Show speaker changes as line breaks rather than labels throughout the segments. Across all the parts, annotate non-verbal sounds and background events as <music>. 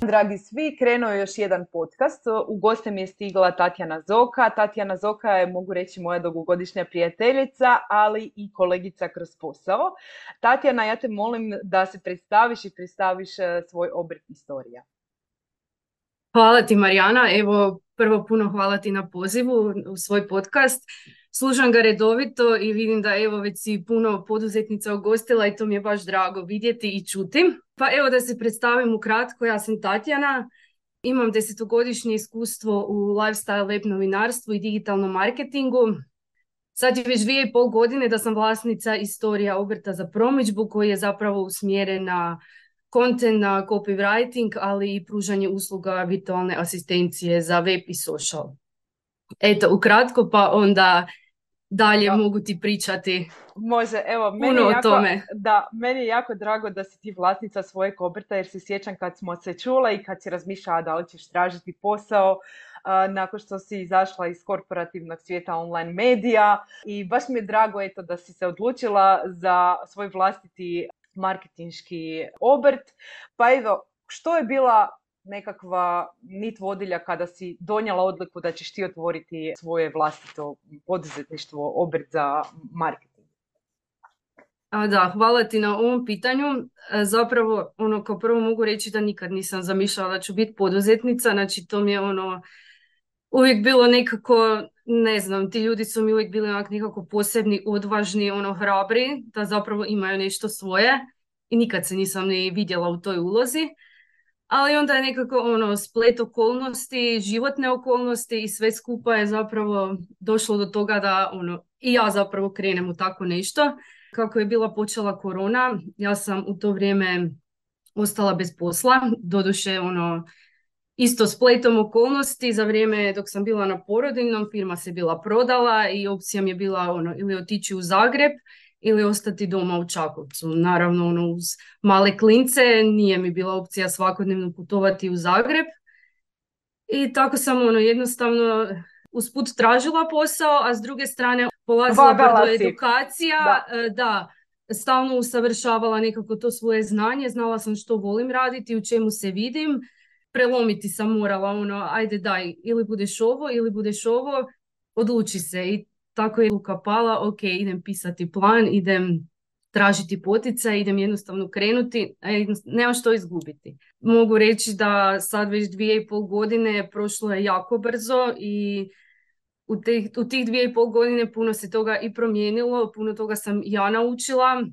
Dragi svi, krenuo je još jedan podcast. U goste mi je stigla Tatjana Zoka. Tatjana Zoka je, mogu reći, moja dugogodišnja prijateljica, ali i kolegica kroz posao. Tatjana, ja te molim da se predstaviš i predstaviš e, svoj obrt istorija.
Hvala ti Marijana, evo prvo puno hvala ti na pozivu u svoj podcast. Slušam ga redovito i vidim da evo već si puno poduzetnica ugostila i to mi je baš drago vidjeti i čuti. Pa evo da se predstavim ukratko, ja sam Tatjana, imam desetogodišnje iskustvo u lifestyle web novinarstvu i digitalnom marketingu. Sad je već dvije i pol godine da sam vlasnica istorija obrta za promičbu koji je zapravo usmjeren na content, na copywriting, ali i pružanje usluga virtualne asistencije za web i social. Eto, ukratko pa onda dalje mogu ti pričati
Može, evo, meni jako, Da, meni je jako drago da si ti vlasnica svojeg obrta jer se sjećam kad smo se čule i kad si razmišljala da li ćeš tražiti posao nakon što si izašla iz korporativnog svijeta online medija i baš mi je drago eto, da si se odlučila za svoj vlastiti marketinški obrt. Pa evo, što je bila nekakva nit vodilja kada si donijela odliku da ćeš ti otvoriti svoje vlastito poduzetništvo, obrt za marketing?
A da, hvala ti na ovom pitanju. E, zapravo, ono, kao prvo mogu reći da nikad nisam zamišljala da ću biti poduzetnica, znači to mi je ono, uvijek bilo nekako, ne znam, ti ljudi su mi uvijek bili nekako posebni, odvažni, ono, hrabri, da zapravo imaju nešto svoje i nikad se nisam ni vidjela u toj ulozi ali onda je nekako ono splet okolnosti, životne okolnosti i sve skupa je zapravo došlo do toga da ono i ja zapravo krenem u tako nešto. Kako je bila počela korona, ja sam u to vrijeme ostala bez posla, doduše ono isto spletom okolnosti za vrijeme dok sam bila na porodiljnom, firma se bila prodala i opcija mi je bila ono ili otići u Zagreb ili ostati doma u Čakovcu. Naravno, ono, uz male klince nije mi bila opcija svakodnevno putovati u Zagreb. I tako sam ono, jednostavno usput tražila posao, a s druge strane polazila brdo edukacija. Da. E, da, stalno usavršavala nekako to svoje znanje, znala sam što volim raditi, u čemu se vidim. Prelomiti sam morala ono, ajde daj, ili budeš ovo, ili budeš ovo, odluči se. I tako je luka pala, ok, idem pisati plan, idem tražiti poticaj, idem jednostavno krenuti, nemam što izgubiti. Mogu reći da sad već dvije i pol godine prošlo je jako brzo i u, te, u tih dvije i pol godine puno se toga i promijenilo, puno toga sam ja naučila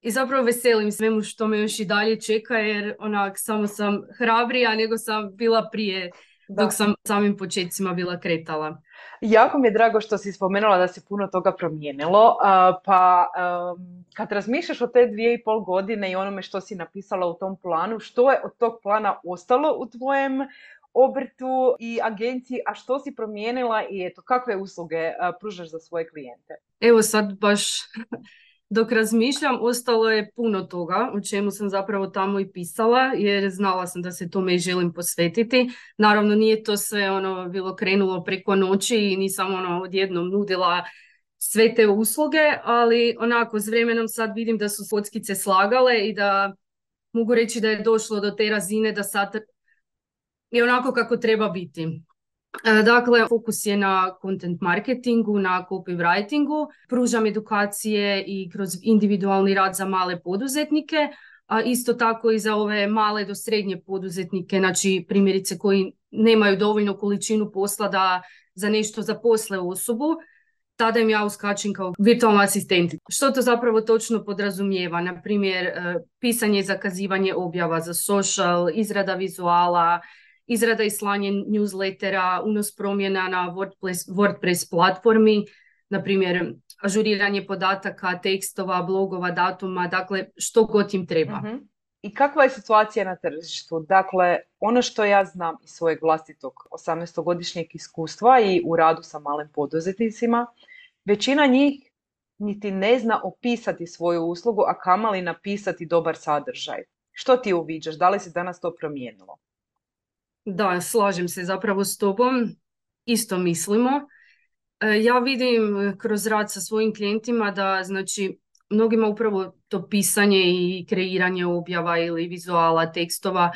i zapravo veselim svemu što me još i dalje čeka jer onak samo sam hrabrija nego sam bila prije dok sam samim početcima bila kretala.
Jako mi je drago što si spomenula da se puno toga promijenilo, pa kad razmišljaš o te dvije i pol godine i onome što si napisala u tom planu, što je od tog plana ostalo u tvojem obrtu i agenciji, a što si promijenila i eto, kakve usluge pružaš za svoje klijente?
Evo sad baš dok razmišljam, ostalo je puno toga o čemu sam zapravo tamo i pisala, jer znala sam da se tome želim posvetiti. Naravno, nije to sve ono bilo krenulo preko noći i nisam ono odjednom nudila sve te usluge, ali onako s vremenom sad vidim da su kockice slagale i da mogu reći da je došlo do te razine da sad je onako kako treba biti. E, dakle, fokus je na content marketingu, na copywritingu, pružam edukacije i kroz individualni rad za male poduzetnike, a isto tako i za ove male do srednje poduzetnike, znači primjerice koji nemaju dovoljnu količinu posla da za nešto zaposle osobu. tada im ja uskačem kao virtualna asistent. Što to zapravo točno podrazumijeva? Na primjer, e, pisanje i zakazivanje objava za social, izrada vizuala, izrada i slanje newslettera, unos promjena na WordPress, WordPress platformi, na primjer, ažuriranje podataka, tekstova, blogova, datuma, dakle što god im treba. Mhm.
I kakva je situacija na tržištu? Dakle, ono što ja znam iz svojeg vlastitog 18-godišnjeg iskustva i u radu sa malim poduzetnicima, većina njih niti ne zna opisati svoju uslugu, a kamali napisati dobar sadržaj. Što ti uviđaš? Da li se danas to promijenilo?
Da, slažem se zapravo s tobom. Isto mislimo. E, ja vidim kroz rad sa svojim klijentima da znači mnogima upravo to pisanje i kreiranje objava ili vizuala, tekstova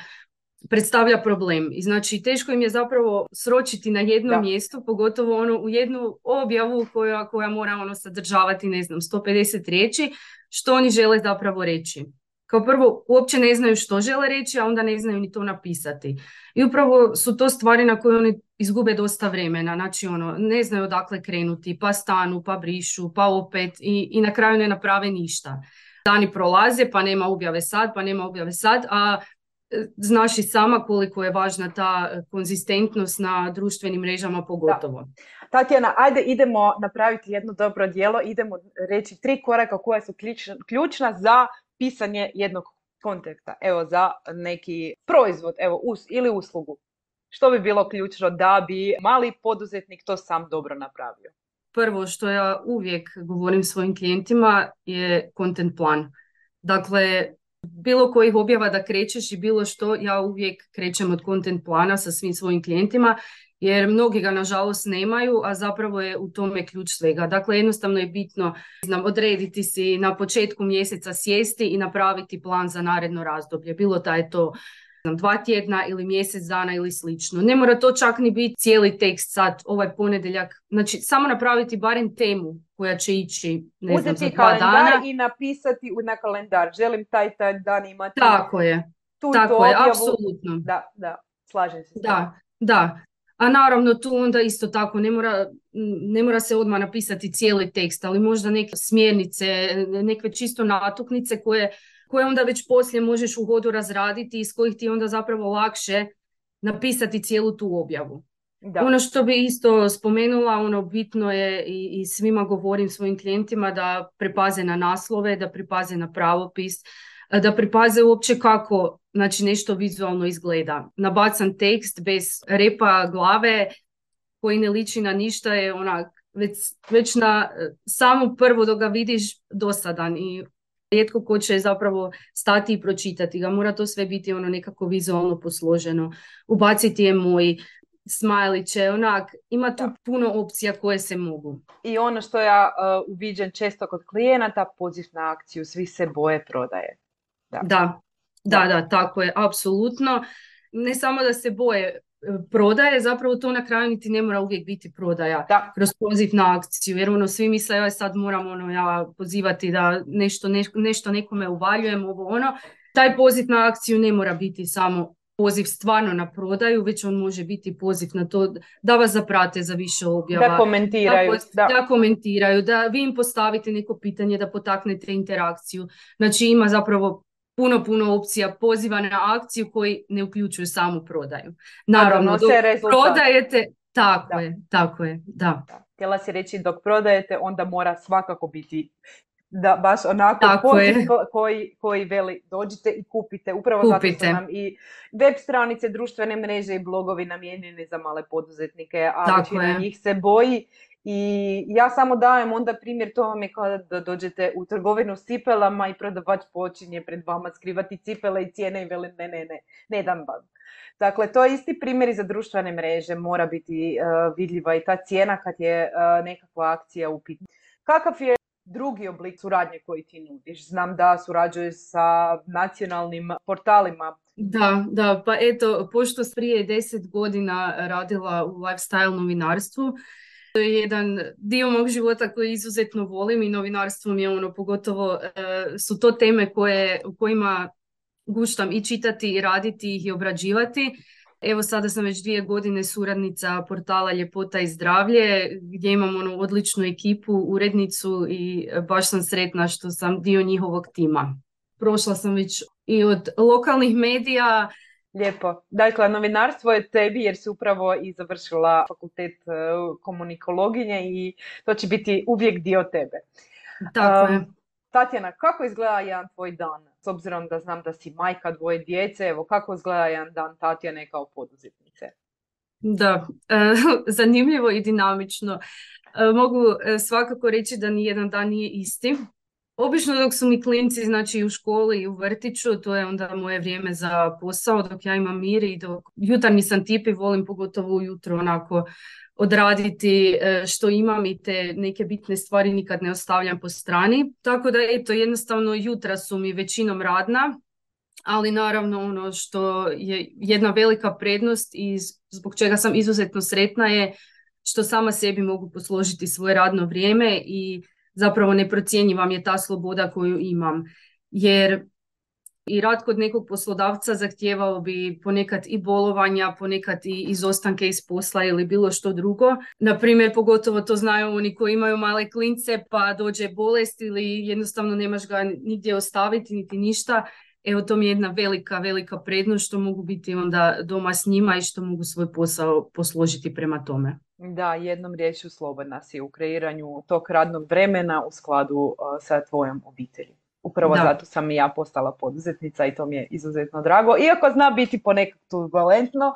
predstavlja problem. I znači teško im je zapravo sročiti na jednom mjestu, pogotovo ono u jednu objavu koja, koja mora ono sadržavati, ne znam, 150 riječi, što oni žele zapravo reći. Kao prvo, uopće ne znaju što žele reći, a onda ne znaju ni to napisati. I upravo su to stvari na koje oni izgube dosta vremena. Znači, ono, ne znaju odakle krenuti, pa stanu, pa brišu, pa opet i, i na kraju ne naprave ništa. Dani prolaze, pa nema objave sad, pa nema objave sad, a e, znaš i sama koliko je važna ta konzistentnost na društvenim mrežama pogotovo. Da.
Tatjana, ajde idemo napraviti jedno dobro djelo, idemo reći tri koraka koja su ključna za pisanje jednog konteksta, evo za neki proizvod, evo us, ili uslugu. Što bi bilo ključno da bi mali poduzetnik to sam dobro napravio?
Prvo što ja uvijek govorim svojim klijentima je content plan. Dakle, bilo kojih objava da krećeš i bilo što, ja uvijek krećem od content plana sa svim svojim klijentima jer mnogi ga nažalost nemaju, a zapravo je u tome ključ svega. Dakle, jednostavno je bitno znam, odrediti si na početku mjeseca sjesti i napraviti plan za naredno razdoblje. Bilo da je to znam, dva tjedna ili mjesec dana ili slično. Ne mora to čak ni biti cijeli tekst sad, ovaj ponedjeljak. Znači, samo napraviti barem temu koja će ići, ne znam, za dva dana.
i napisati na kalendar. Želim taj, taj dan imati.
Tako je. Tu Tako je, apsolutno.
Da, da, slažem se.
Da, da. A naravno tu onda isto tako ne mora, ne mora se odmah napisati cijeli tekst, ali možda neke smjernice, neke čisto natuknice koje, koje onda već poslije možeš u hodu razraditi i iz kojih ti onda zapravo lakše napisati cijelu tu objavu. Da. Ono što bi isto spomenula, ono bitno je i, i svima govorim svojim klijentima da pripaze na naslove, da pripaze na pravopis, da pripaze uopće kako znači nešto vizualno izgleda. Nabacan tekst bez repa glave koji ne liči na ništa je onak već, već na samu prvo dok ga vidiš dosadan i rijetko ko će zapravo stati i pročitati ga. Mora to sve biti ono nekako vizualno posloženo. Ubaciti je moj smajliće, onak, ima tu puno opcija koje se mogu.
I ono što ja uh, uviđam često kod klijenata, poziv na akciju, svi se boje prodaje.
Da. da, da, da, tako je, apsolutno. Ne samo da se boje e, prodaje, zapravo to na kraju niti ne mora uvijek biti prodaja da. kroz poziv na akciju, jer ono svi misle ja sad moram ono ja pozivati da nešto, nešto nekome uvaljujem, ovo ono. Taj poziv na akciju ne mora biti samo poziv stvarno na prodaju, već on može biti poziv na to da vas zaprate za više objava.
Da komentiraju.
Da, da. komentiraju, da vi im postavite neko pitanje, da potaknete interakciju. Znači ima zapravo puno, puno opcija poziva na akciju koji ne uključuju samu prodaju. Naravno, dok prodajete, tako je, tako je, da.
Htjela si reći dok prodajete, onda mora svakako biti da baš onako koji, koji veli dođite i kupite. Upravo kupite. zato su nam i web stranice, društvene mreže i blogovi namijenjeni za male poduzetnike, a većina njih se boji i ja samo dajem onda primjer, to vam je kada dođete u trgovinu s cipelama i prodavač počinje pred vama skrivati cipele i cijene i veli ne, ne, ne, ne dam vam. Dakle, to je isti primjer i za društvene mreže, mora biti uh, vidljiva i ta cijena kad je uh, nekakva akcija u. Kakav je drugi oblik suradnje koji ti nudiš? Znam da surađuješ sa nacionalnim portalima.
Da, da, pa eto, pošto prije deset godina radila u lifestyle novinarstvu, to je jedan dio mog života koji izuzetno volim i novinarstvo mi je ono, pogotovo e, su to teme koje, u kojima guštam i čitati i raditi ih i obrađivati. Evo sada sam već dvije godine suradnica portala Ljepota i zdravlje gdje imam onu odličnu ekipu, urednicu i baš sam sretna što sam dio njihovog tima. Prošla sam već i od lokalnih medija.
Lijepo. Dakle, novinarstvo je tebi jer si upravo i završila fakultet e, komunikologinje i to će biti uvijek dio tebe.
Tako je.
Tatjana, kako izgleda jedan tvoj dan? S obzirom da znam da si majka dvoje djece, evo kako izgleda jedan dan Tatjane kao poduzetnice?
Da, e, <laughs> zanimljivo i dinamično. E, mogu svakako reći da nijedan dan nije isti. Obično dok su mi klinci znači u školi i u vrtiću, to je onda moje vrijeme za posao dok ja imam mir i dok jutarnji sam tip i volim pogotovo ujutro onako odraditi e, što imam i te neke bitne stvari nikad ne ostavljam po strani. Tako da eto jednostavno jutra su mi većinom radna, ali naravno ono što je jedna velika prednost i zbog čega sam izuzetno sretna je što sama sebi mogu posložiti svoje radno vrijeme i zapravo neprocjenjivam je ta sloboda koju imam. Jer i rad kod nekog poslodavca zahtijevao bi ponekad i bolovanja, ponekad i izostanke iz posla ili bilo što drugo. Na primjer, pogotovo to znaju oni koji imaju male klince pa dođe bolest ili jednostavno nemaš ga nigdje ostaviti niti ništa. Evo to mi je jedna velika, velika prednost što mogu biti onda doma s njima i što mogu svoj posao posložiti prema tome.
Da, jednom riječju slobodna si u kreiranju tog radnog vremena u skladu uh, sa tvojom obitelji. Upravo zato sam i ja postala poduzetnica i to mi je izuzetno drago. Iako zna biti ponekad turbulentno,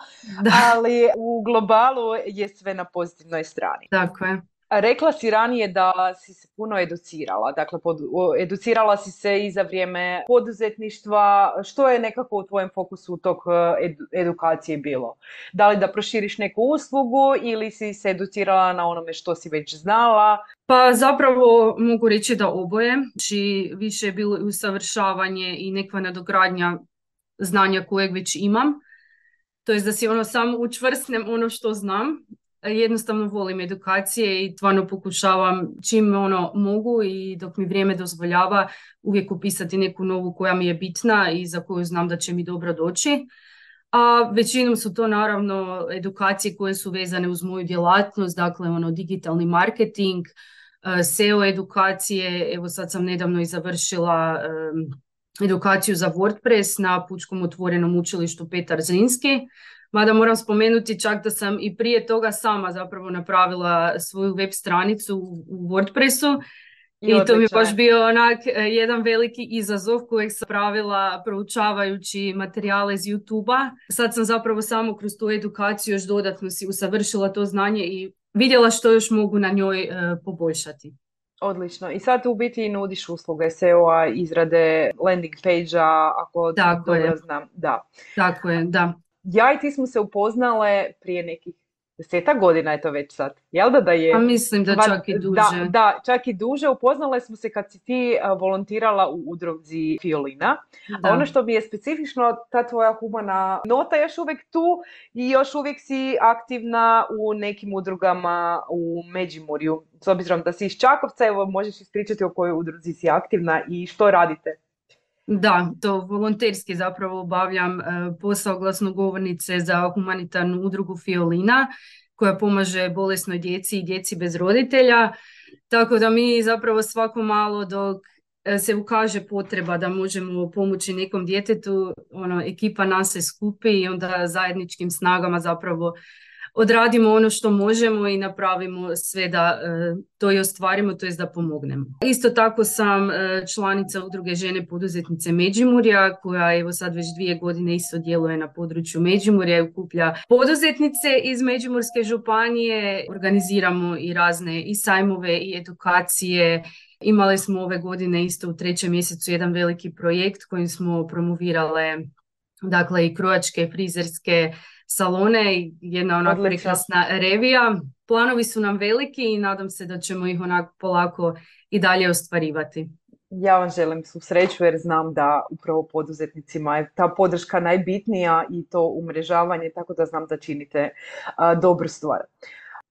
ali u globalu je sve na pozitivnoj strani.
Tako je.
Rekla si ranije da si se puno educirala, dakle educirala si se i za vrijeme poduzetništva. Što je nekako u tvojem fokusu tog e, edukacije bilo? Da li da proširiš neku uslugu ili si se educirala na onome što si već znala?
Pa zapravo mogu reći da oboje. Znači više je bilo usavršavanje i neka nadogradnja znanja kojeg već imam. To je da si ono samo učvrsnem ono što znam jednostavno volim edukacije i stvarno pokušavam čim ono mogu i dok mi vrijeme dozvoljava uvijek upisati neku novu koja mi je bitna i za koju znam da će mi dobro doći. A većinom su to naravno edukacije koje su vezane uz moju djelatnost, dakle ono digitalni marketing, e, SEO edukacije, evo sad sam nedavno i završila edukaciju za WordPress na Pučkom otvorenom učilištu Petar Zrinski, Mada moram spomenuti čak da sam i prije toga sama zapravo napravila svoju web stranicu u WordPressu i, to mi je baš bio onak e, jedan veliki izazov kojeg sam pravila proučavajući materijale iz YouTube-a. Sad sam zapravo samo kroz tu edukaciju još dodatno si usavršila to znanje i vidjela što još mogu na njoj e, poboljšati.
Odlično. I sad u biti nudiš usluge SEO-a, izrade landing page-a, ako
Tako dobro
je. znam. Da.
Tako je, da
ja i ti smo se upoznale prije nekih deseta godina je to već sad. Jel da da je?
A mislim da čak i duže.
Da, da, čak i duže. Upoznale smo se kad si ti volontirala u udruzi Fiolina. A ono što mi je specifično, ta tvoja humana nota je još uvijek tu i još uvijek si aktivna u nekim udrugama u Međimurju. S obzirom da si iz Čakovca, evo možeš ispričati o kojoj udruzi si aktivna i što radite?
Da, to volonterski zapravo obavljam e, posao glasnogovornice za humanitarnu udrugu Fiolina koja pomaže bolesnoj djeci i djeci bez roditelja. Tako da mi zapravo svako malo dok e, se ukaže potreba da možemo pomoći nekom djetetu, ono, ekipa nas se skupi i onda zajedničkim snagama zapravo odradimo ono što možemo i napravimo sve da e, to i ostvarimo, to jest da pomognemo. Isto tako sam e, članica udruge žene poduzetnice Međimurja, koja evo sad već dvije godine isto djeluje na području Međimurja i ukuplja poduzetnice iz Međimurske županije. Organiziramo i razne i sajmove i edukacije Imali smo ove godine isto u trećem mjesecu jedan veliki projekt kojim smo promovirale dakle i krojačke, frizerske salone jedna onako prekrasna revija. Planovi su nam veliki i nadam se da ćemo ih onako polako i dalje ostvarivati.
Ja vam želim su sreću jer znam da upravo poduzetnicima je ta podrška najbitnija i to umrežavanje, tako da znam da činite dobru stvar.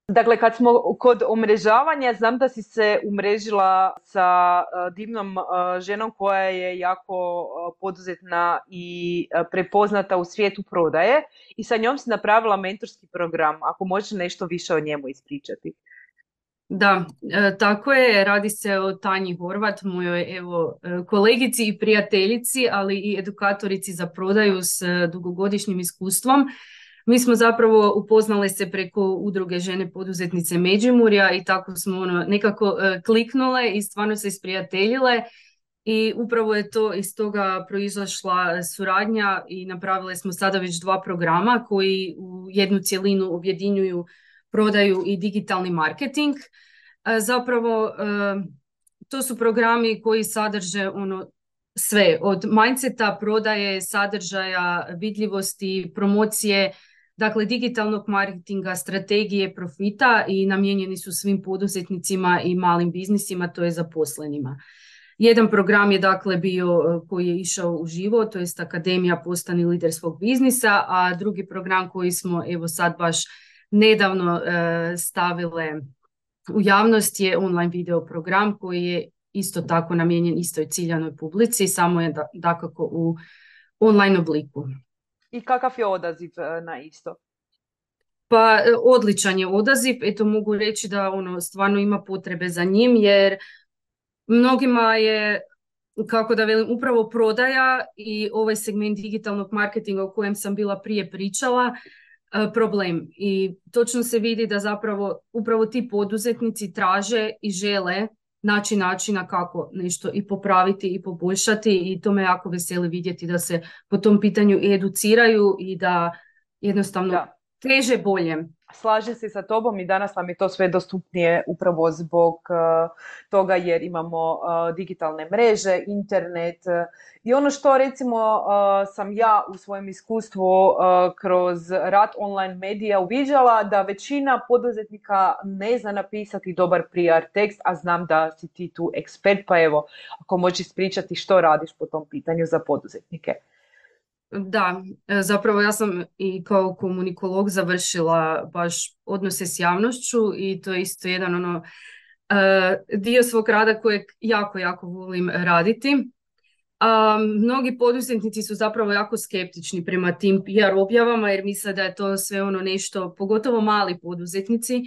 Dakle, kad smo kod omrežavanja, znam da si se umrežila sa e, divnom e, ženom koja je jako e, poduzetna i prepoznata u svijetu prodaje i sa njom si napravila mentorski program. Ako možeš nešto više o njemu ispričati.
Da, tako je. Radi se o Tanji Horvat, mojoj evo, kolegici i prijateljici, ali i edukatorici za prodaju s dugogodišnjim iskustvom. Mi smo zapravo upoznali se preko udruge žene poduzetnice Međimurja i tako smo ono nekako e, kliknule i stvarno se isprijateljile i upravo je to iz toga proizašla suradnja i napravili smo sada već dva programa koji u jednu cjelinu objedinjuju prodaju i digitalni marketing. E, zapravo e, to su programi koji sadrže ono sve od mindseta, prodaje, sadržaja, vidljivosti, promocije, dakle digitalnog marketinga, strategije profita i namijenjeni su svim poduzetnicima i malim biznisima, to je zaposlenima. Jedan program je dakle bio e, koji je išao u živo, to jest Akademija postani lider svog biznisa, a drugi program koji smo evo sad baš nedavno e, stavile u javnost je online video program koji je isto tako namijenjen istoj ciljanoj publici, samo je da, dakako u online obliku.
I kakav je odaziv e, na isto?
Pa e, odličan je odaziv, eto mogu reći da ono stvarno ima potrebe za njim jer mnogima je kako da velim upravo prodaja i ovaj segment digitalnog marketinga o kojem sam bila prije pričala e, problem i točno se vidi da zapravo upravo ti poduzetnici traže i žele naći načina kako nešto i popraviti i poboljšati i to me jako veseli vidjeti da se po tom pitanju i educiraju i da jednostavno teže bolje.
Slažem se sa tobom i danas nam je to sve dostupnije upravo zbog uh, toga jer imamo uh, digitalne mreže, internet uh, i ono što recimo sam ja u svojem iskustvu kroz rad online medija uviđala da većina poduzetnika ne zna napisati dobar PR tekst, a znam da si ti tu ekspert, pa evo ako možeš ispričati što radiš po tom pitanju za poduzetnike.
Da, e, zapravo ja sam i kao komunikolog završila baš odnose s javnošću i to je isto jedan ono e, dio svog rada kojeg jako, jako volim raditi. A, mnogi poduzetnici su zapravo jako skeptični prema tim PR objavama jer misle da je to sve ono nešto, pogotovo mali poduzetnici,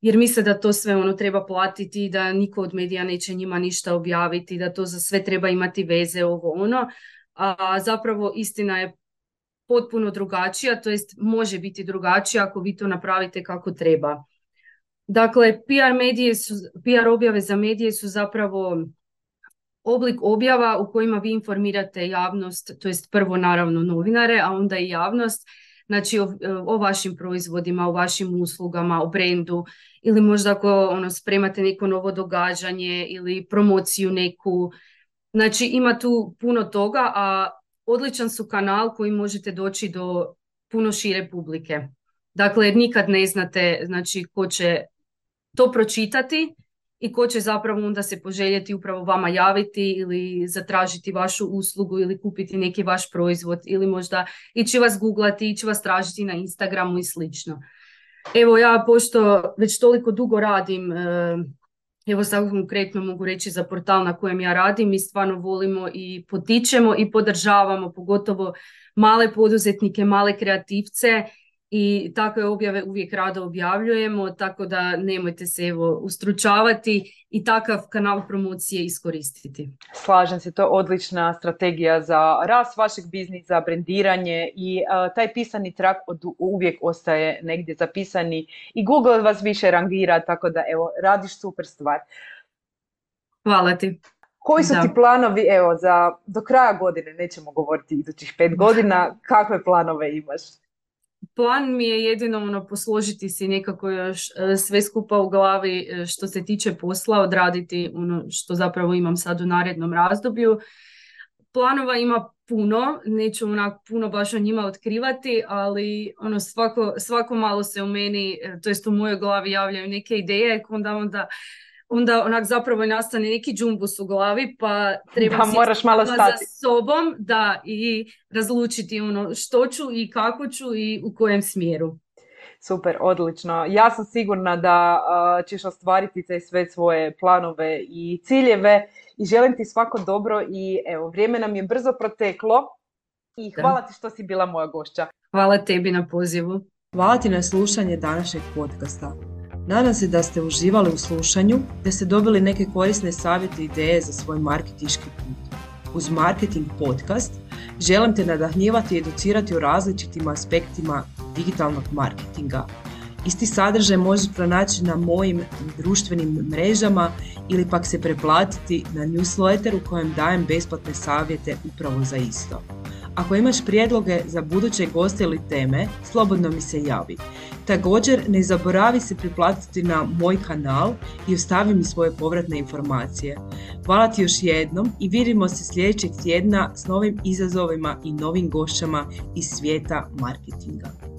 jer misle da to sve ono treba platiti, da niko od medija neće njima ništa objaviti, da to za sve treba imati veze, ovo ono a zapravo istina je potpuno drugačija, to jest može biti drugačija ako vi to napravite kako treba. Dakle, PR, medije su, PR objave za medije su zapravo oblik objava u kojima vi informirate javnost, to jest prvo naravno novinare, a onda i javnost, znači o, o, vašim proizvodima, o vašim uslugama, o brendu ili možda ako ono, spremate neko novo događanje ili promociju neku Znači ima tu puno toga, a odličan su kanal koji možete doći do puno šire publike. Dakle, nikad ne znate znači, ko će to pročitati i ko će zapravo onda se poželjeti upravo vama javiti ili zatražiti vašu uslugu ili kupiti neki vaš proizvod ili možda ići vas googlati, ići vas tražiti na Instagramu i slično. Evo ja pošto već toliko dugo radim eh, Evo sad konkretno mogu reći za portal na kojem ja radim, mi stvarno volimo i potičemo i podržavamo pogotovo male poduzetnike, male kreativce i takve objave uvijek rado objavljujemo, tako da nemojte se evo ustručavati i takav kanal promocije iskoristiti.
Slažem se, to je odlična strategija za rast vašeg biznisa, brendiranje i taj pisani trak od, uvijek ostaje negdje zapisani i Google vas više rangira, tako da evo, radiš super stvar.
Hvala ti.
Koji su ti planovi, evo, za do kraja godine, nećemo govoriti idućih pet godina, kakve planove imaš?
Plan mi je jedino ono posložiti si nekako još e, sve skupa u glavi e, što se tiče posla, odraditi ono što zapravo imam sad u narednom razdoblju. Planova ima puno, neću onak puno baš o njima otkrivati, ali ono svako, svako malo se u meni, e, to jest u mojoj glavi javljaju neke ideje, onda onda onda onak zapravo nastane neki džumbus u glavi pa treba
da, moraš malo stati.
za sobom da i razlučiti ono što ću i kako ću i u kojem smjeru.
Super, odlično. Ja sam sigurna da ćeš ostvariti te sve svoje planove i ciljeve i želim ti svako dobro i evo, vrijeme nam je brzo proteklo i hvala ti što si bila moja gošća.
Hvala tebi na pozivu.
Hvala ti na slušanje današnjeg podcasta. Nadam se da ste uživali u slušanju, da ste dobili neke korisne savjete i ideje za svoj marketiški put. Uz Marketing podcast želim te nadahnjivati i educirati o različitim aspektima digitalnog marketinga. Isti sadržaj možeš pronaći na mojim društvenim mrežama ili pak se preplatiti na newsletter u kojem dajem besplatne savjete upravo za isto. Ako imaš prijedloge za buduće goste ili teme, slobodno mi se javi. Također, ne zaboravi se priplatiti na moj kanal i ostavi mi svoje povratne informacije. Hvala ti još jednom i vidimo se sljedećeg tjedna s novim izazovima i novim gošćama iz svijeta marketinga.